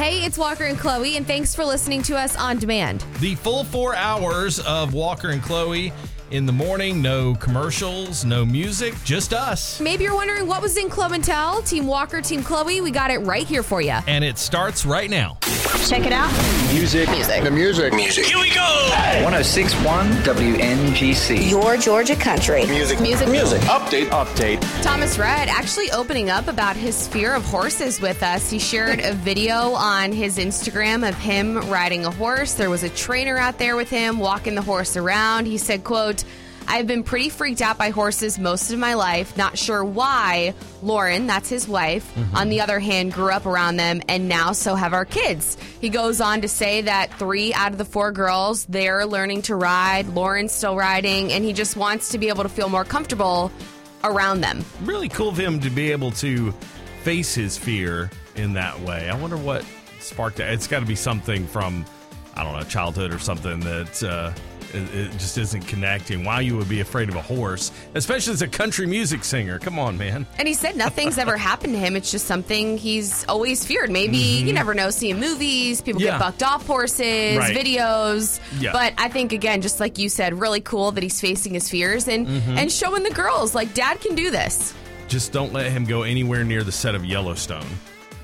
Hey, it's Walker and Chloe, and thanks for listening to us on demand. The full four hours of Walker and Chloe in the morning. No commercials, no music, just us. Maybe you're wondering what was in Club and Tell, Team Walker, Team Chloe. We got it right here for you. And it starts right now. Check it out. Music. Music. The music. Music. Here we go. 1061 WNGC. Your Georgia country. Music. Music. Music. Update. Update. Thomas Rhett actually opening up about his fear of horses with us. He shared a video on his Instagram of him riding a horse. There was a trainer out there with him walking the horse around. He said, quote, I've been pretty freaked out by horses most of my life. Not sure why. Lauren, that's his wife, on the other hand, grew up around them, and now so have our kids. He goes on to say that three out of the four girls, they're learning to ride. Lauren's still riding, and he just wants to be able to feel more comfortable around them. Really cool of him to be able to face his fear in that way. I wonder what sparked that. It's got to be something from, I don't know, childhood or something that uh, it, it just isn't connecting. Why you would be afraid of a horse, especially as a country music singer. Come on, man. And he said nothing's ever happened to him. It's just something he's always feared. Maybe you never know, seeing movies, people Mm-hmm. Yeah. get bucked off horses, Right. videos. Yeah. But I think again, just like you said, really cool that he's facing his fears and Mm-hmm. and showing the girls like dad can do this. Just don't let him go anywhere near the set of Yellowstone.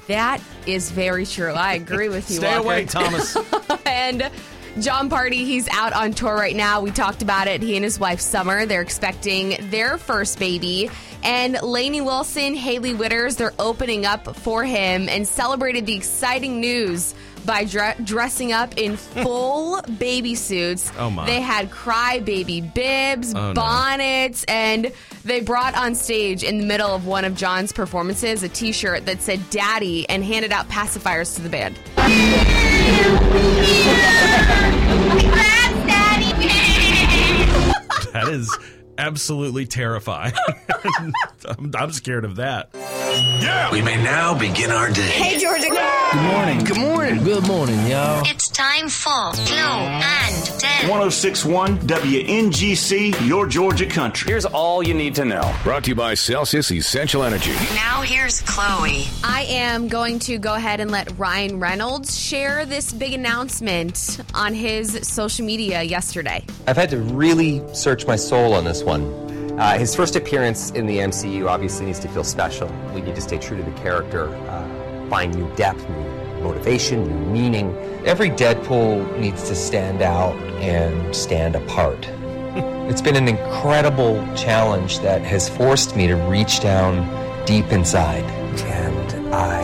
That is very true. I agree with you. Stay Walker. away, Thomas. and Jon Pardi, he's out on tour right now. We talked about it. He and his wife Summer, they're expecting their first baby. And Lainey Wilson, Hailey Whitters, they're opening up for him and celebrated the exciting news by dre- dressing up in full baby suits. Oh, my. They had cry baby bibs, Oh, no. bonnets, and they brought on stage in the middle of one of Jon's performances a t shirt that said Daddy and handed out pacifiers to the band. that is absolutely terrifying. I'm, I'm scared of that. We may now begin our day. Hey, Georgia. Good morning. Good morning. Good morning, y'all. It's time for Glow and Tell. 1061 WNGC, your Georgia country. Here's all you need to know. Brought to you by Celsius Essential Energy. Now here's Chloe. I am going to go ahead and let Ryan Reynolds share this big announcement on his social media yesterday. I've had to really search my soul on this one. Uh, his first appearance in the MCU obviously needs to feel special. We need to stay true to the character, uh, find new depth, new motivation, new meaning. Every Deadpool needs to stand out and stand apart. it's been an incredible challenge that has forced me to reach down deep inside, and I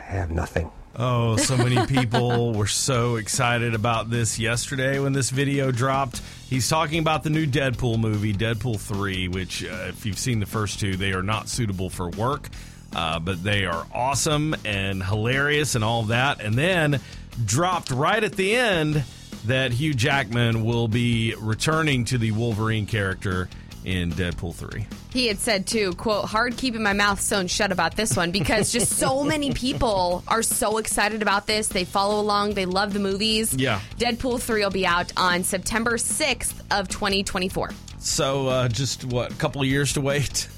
have nothing. Oh, so many people were so excited about this yesterday when this video dropped. He's talking about the new Deadpool movie, Deadpool 3, which, uh, if you've seen the first two, they are not suitable for work, uh, but they are awesome and hilarious and all that. And then dropped right at the end that Hugh Jackman will be returning to the Wolverine character in Deadpool 3. He had said too, quote, hard keeping my mouth sewn shut about this one because just so many people are so excited about this. They follow along, they love the movies. Yeah. Deadpool 3 will be out on September 6th of 2024. So, uh, just what, a couple of years to wait?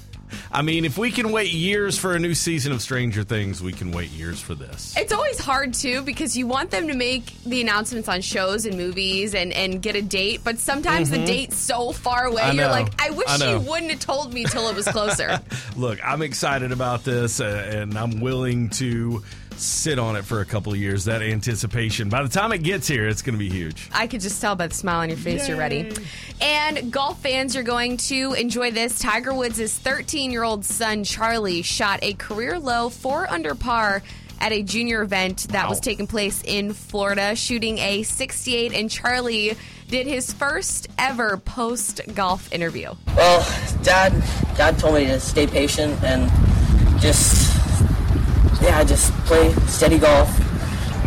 I mean, if we can wait years for a new season of Stranger Things, we can wait years for this. It's always hard too because you want them to make the announcements on shows and movies and, and get a date, but sometimes the date's so far away. Mm-hmm. You're like, I wish I you wouldn't have told me till it was closer. Look, I'm excited about this, uh, and I'm willing to sit on it for a couple of years. That anticipation. By the time it gets here, it's going to be huge. I could just tell by the smile on your face you're ready. And golf fans, you're going to enjoy this. Tiger Woods' 13 year old son, Charlie, shot a career low four under par at a junior event that was taking place in Florida, shooting a 68. And Charlie did his first ever post golf interview. Well, Dad, Dad told me to stay patient and just, yeah, just play steady golf.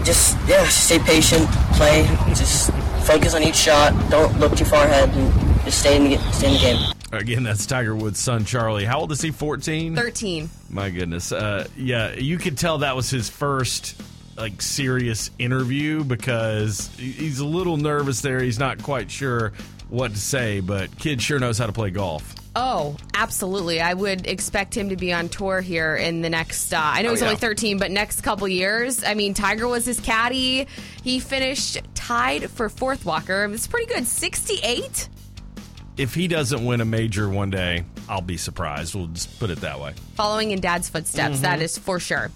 Just, yeah, stay patient, play, just focus on each shot. Don't look too far ahead, and just stay in the, stay in the game. Again, that's Tiger Woods' son, Charlie. How old is he? 14? 13. My goodness. Uh, yeah, you could tell that was his first like serious interview because he's a little nervous there. He's not quite sure what to say, but kid sure knows how to play golf. Oh, absolutely. I would expect him to be on tour here in the next, uh, I know Oh, he's yeah. only 13, but next couple years. I mean, Tiger was his caddy. He finished tied for fourth walker. It's pretty good. 68? If he doesn't win a major one day, I'll be surprised. We'll just put it that way. following in dad's footsteps, that is for sure.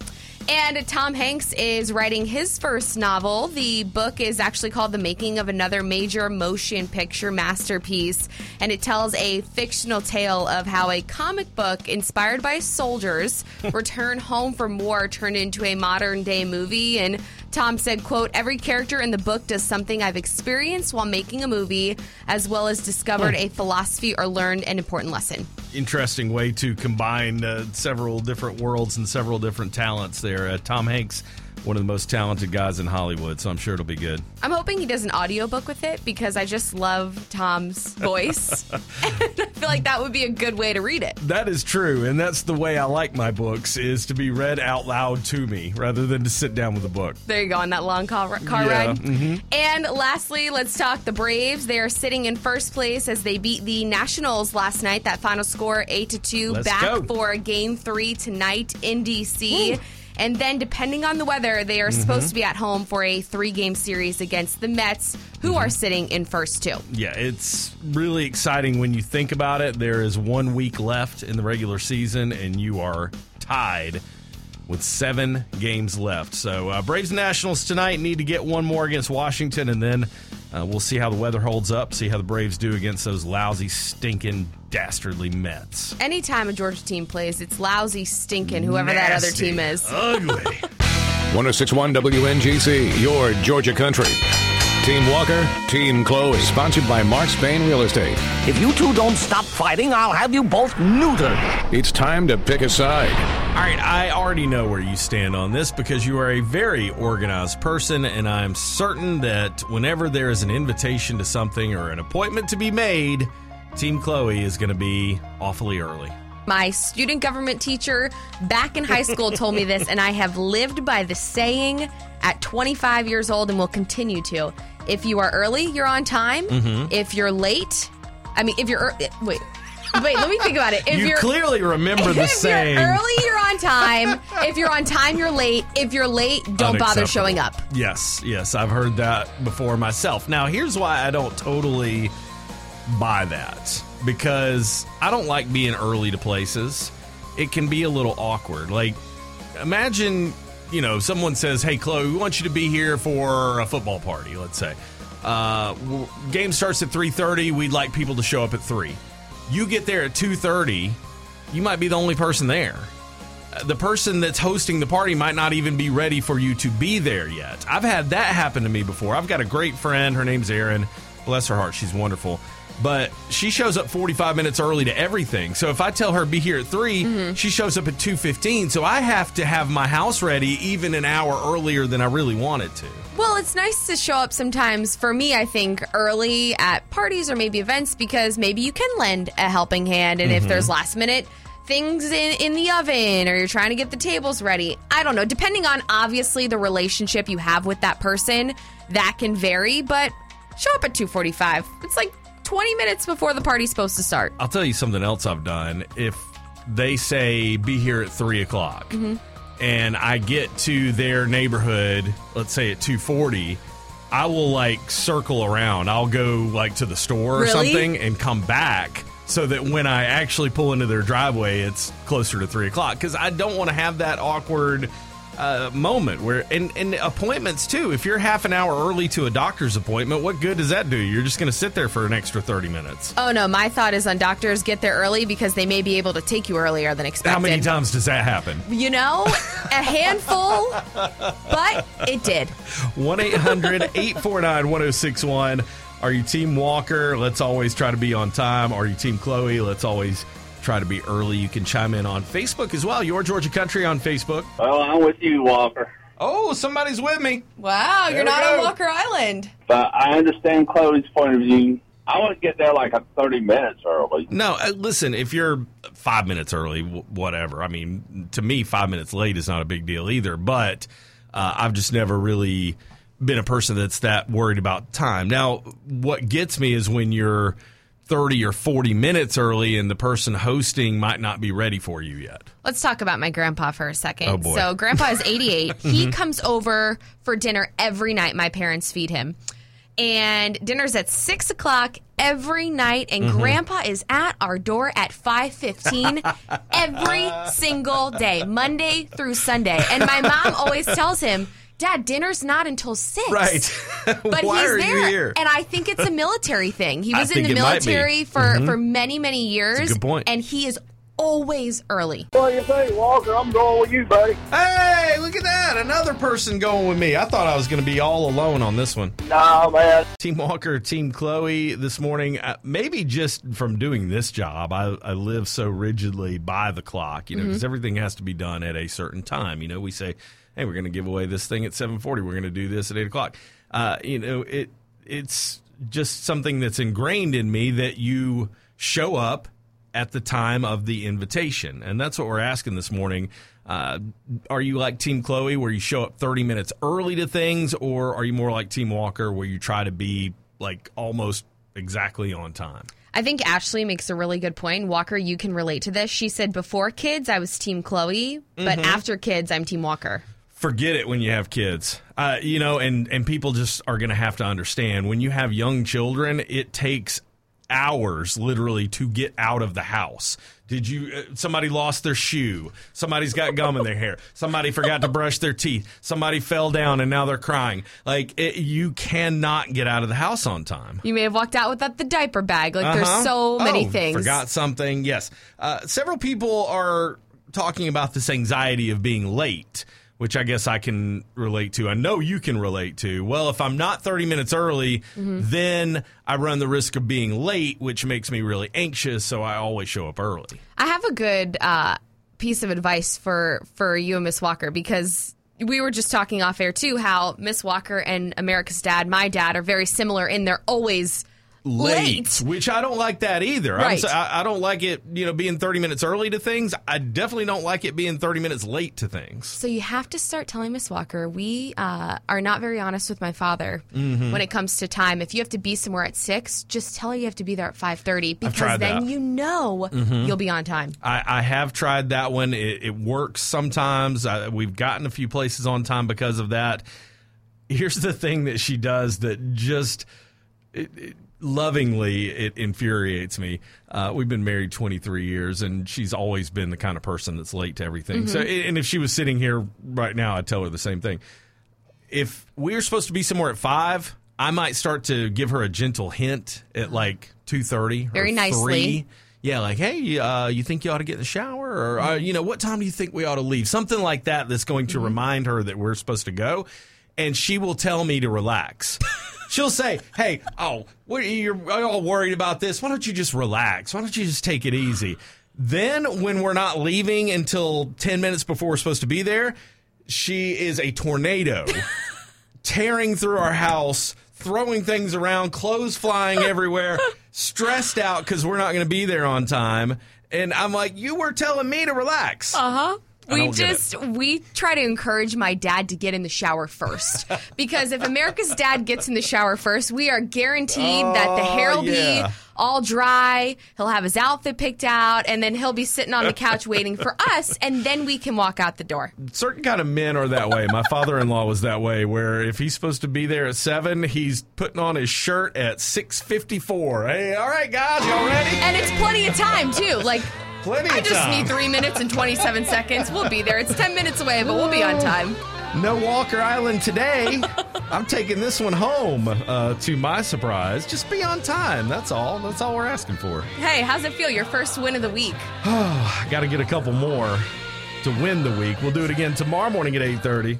And Tom Hanks is writing his first novel. The book is actually called The Making of Another Major Motion Picture Masterpiece, and it tells a fictional tale of how a comic book inspired by soldiers return home from war turned into a modern day movie. And Tom said, quote, every character in the book does something I've experienced while making a movie, as well as discovered a philosophy or learned an important lesson. Interesting way to combine uh, several different worlds and several different talents there. Uh, Tom Hanks, one of the most talented guys in Hollywood, so I'm sure it'll be good. I'm hoping he does an audiobook with it because I just love Tom's voice. and I feel like that would be a good way to read it. That is true, and that's the way I like my books is to be read out loud to me rather than to sit down with a book. There you go on that long car, car Yeah, ride. mhm. And lastly, let's talk the Braves. They are sitting in first place as they beat the Nationals last night. That final score eight to two. Let's back go. for Game Three tonight in DC. And then, depending on the weather, they are Mm-hmm. supposed to be at home for a three-game series against the Mets, who Mm-hmm. are sitting in first too. Yeah, it's really exciting when you think about it. There is one week left in the regular season, and you are tied with seven games left. So, uh, Braves and Nationals tonight need to get one more against Washington, and then uh, we'll see how the weather holds up, see how the Braves do against those lousy, stinking, dastardly Mets. Anytime a Georgia team plays, it's lousy, stinking, whoever that other team is. Ugly. 1061 WNGC, your Georgia country. Team Walker, Team Chloe, sponsored by Mark Spain Real Estate. If you two don't stop fighting, I'll have you both neutered. It's time to pick a side. All right, I already know where you stand on this because you are a very organized person, and I'm certain that whenever there is an invitation to something or an appointment to be made, Team Chloe is going to be awfully early. My student government teacher back in high school told me this, and I have lived by the saying at 25 years old and will continue to. If you are early, you're on time. Mhm. If you're late, I mean, if you're ear- wait, wait, let me think about it. If you you're clearly remember the if saying. you're early, you're on time. If you're on time, you're late. If you're late, don't bother showing up. Yes, yes, I've heard that before myself. Now, here's why I don't totally buy that because I don't like being early to places. It can be a little awkward. Like, imagine, you know, someone says, "Hey, Chloe, we want you to be here for a football party." Let's say, uh, game starts at three thirty. We'd like people to show up at three. You get there at two thirty. You might be the only person there uh, the person that's hosting the party might not even be ready for you to be there yet. I've had that happen to me before. I've got a great friend. Her name's Erin. Bless her heart. She's wonderful. But she shows up 45 minutes early to everything. So if I tell her be here at 3, mm-hmm. she shows up at 2:15. So I have to have my house ready even an hour earlier than I really wanted to. Well, it's nice to show up sometimes for me, I think, early at parties or maybe events because maybe you can lend a helping hand. And if Mhm. there's last minute things in, in the oven or you're trying to get the tables ready, I don't know. Depending on obviously the relationship you have with that person, that can vary, but show up at 245. It's like 20 minutes before the party's supposed to start. I'll tell you something else I've done. If they say be here at three o'clock, Mhm. and I get to their neighborhood, let's say at two forty, I will like circle around. I'll go like to the store or Really? something and come back. So that when I actually pull into their driveway, it's closer to three o'clock because I don't want to have that awkward uh, moment where and, and appointments too. If you're half an hour early to a doctor's appointment, what good does that do? You're just going to sit there for an extra thirty minutes. Oh no, my thought is on doctors get there early because they may be able to take you earlier than expected. How many times does that happen? You know, a handful, but it did. 1 800 849 1061. Are you Team Walker? Let's always try to be on time. Are you Team Chloe? Let's always try to be early. You can chime in on Facebook as well. Your Georgia Country on Facebook. Well, I'm with you, Walker. Oh, somebody's with me. Wow, There you're not go. on Walker Island. But I understand Chloe's point of view. I want to get there like a 30 minutes early. No, uh, listen, if you're five minutes early, whatever. I mean, to me, five minutes late is not a big deal either. But uh, I've just never really been a person that's that worried about time. Now, what gets me is when you're 30 or 40 minutes early and the person hosting might not be ready for you yet. Let's talk about my grandpa for a second. Oh, boy. So, grandpa is 88. he comes over for dinner every night. My parents feed him. And dinner's at six o'clock every night, and Mm-hmm. grandpa is at our door at 5.15 every single day, Monday through Sunday. And my mom always tells him, Dad, dinner's not until six. Right. But Why he's are there. you here? And I think it's a military thing. He I was in the it might be. military for, Mhm. for many, many years. good point. And he is always early. What do you think, Walker? I'm going with you, buddy. Hey, look at that. Another person going with me. I thought I was going to be all alone on this one. Nah, man. Team Walker, Team Chloe this morning. Uh, maybe just from doing this job, I, I live so rigidly by the clock, you know, because Mhm. everything has to be done at a certain time. You know, we say, hey, we're going to give away this thing at 740. We're going to do this at 8 o'clock. Uh, you know, it it's just something that's ingrained in me that you show up at the time of the invitation. And that's what we're asking this morning. Uh, are you like Team Chloe, where you show up 30 minutes early to things, or are you more like Team Walker, where you try to be like almost exactly on time? I think Ashley makes a really good point. Walker, you can relate to this. She said before kids, I was Team Chloe, but Mhm. after kids, I'm Team Walker. forget it when you have kids. Uh, you know, and and people just are going to have to understand when you have young children, it takes hours literally to get out of the house. Did you uh, somebody lost their shoe? Somebody's got gum in their hair. Somebody forgot to brush their teeth. Somebody fell down and now they're crying. Like it, you cannot get out of the house on time. You may have walked out without the diaper bag. Like Uh-huh. there's so many Oh, things. Forgot something. Yes. Uh, several people are talking about this anxiety of being late, which I guess I can relate to. I know you can relate to. Well, if I'm not 30 minutes early, Mm-hmm. then I run the risk of being late, which makes me really anxious. So I always show up early. I have a good uh, piece of advice for for you and Miss Walker because we were just talking off air too how Miss Walker and America's Dad, my dad, are very similar in they're always Late, which I don't like that either. Right. so- I, I don't like it, you know, being 30 minutes early to things. I definitely don't like it being 30 minutes late to things. So you have to start telling Miss Walker we uh, are not very honest with my father Mhm. when it comes to time. If you have to be somewhere at six, just tell her you have to be there at five thirty because then that. you know Mhm. you'll be on time. I, I have tried that one. It, it works sometimes. I, we've gotten a few places on time because of that. Here's the thing that she does that just it, it, lovingly it infuriates me. Uh, we've been married 23 years, and she's always been the kind of person that's late to everything. So, Mhm. and if she was sitting here right now, I'd tell her the same thing. If we are supposed to be somewhere at five, I might start to give her a gentle hint at like 2:30, Very nicely. 3. Yeah, like, hey, uh, you think you ought to get in the shower? Or, uh, you know, what time do you think we ought to leave? Something like that that's going to remind her that we're supposed to go. And she will tell me to relax. She'll say, hey, oh, what, you're all worried about this. Why don't you just relax? Why don't you just take it easy? Then, when we're not leaving until 10 minutes before we're supposed to be there, she is a tornado tearing through our house, throwing things around, clothes flying everywhere, stressed out because we're not going to be there on time. And I'm like, you were telling me to relax. Uh huh. We don't get it. just we try to encourage my dad to get in the shower first because if America's dad gets in the shower first, we are guaranteed that the oh, hair will Oh, yeah. be all dry. He'll have his outfit picked out, and then he'll be sitting on the couch waiting for us, and then we can walk out the door. Certain kind of men are that way. My father-in-law was that way, where if he's supposed to be there at seven, he's putting on his shirt at six fifty-four. Hey, all right, guys, y'all ready? And it's plenty of time too. Like Plenty I just time. need three minutes and twenty-seven seconds. We'll be there. It's ten minutes away, but we'll be on time. No Walker Island today. I'm taking this one home. Uh, to my surprise, just be on time. That's all. That's all we're asking for. Hey, how's it feel? Your first win of the week. Oh, I got to get a couple more to win the week. We'll do it again tomorrow morning at 8:30.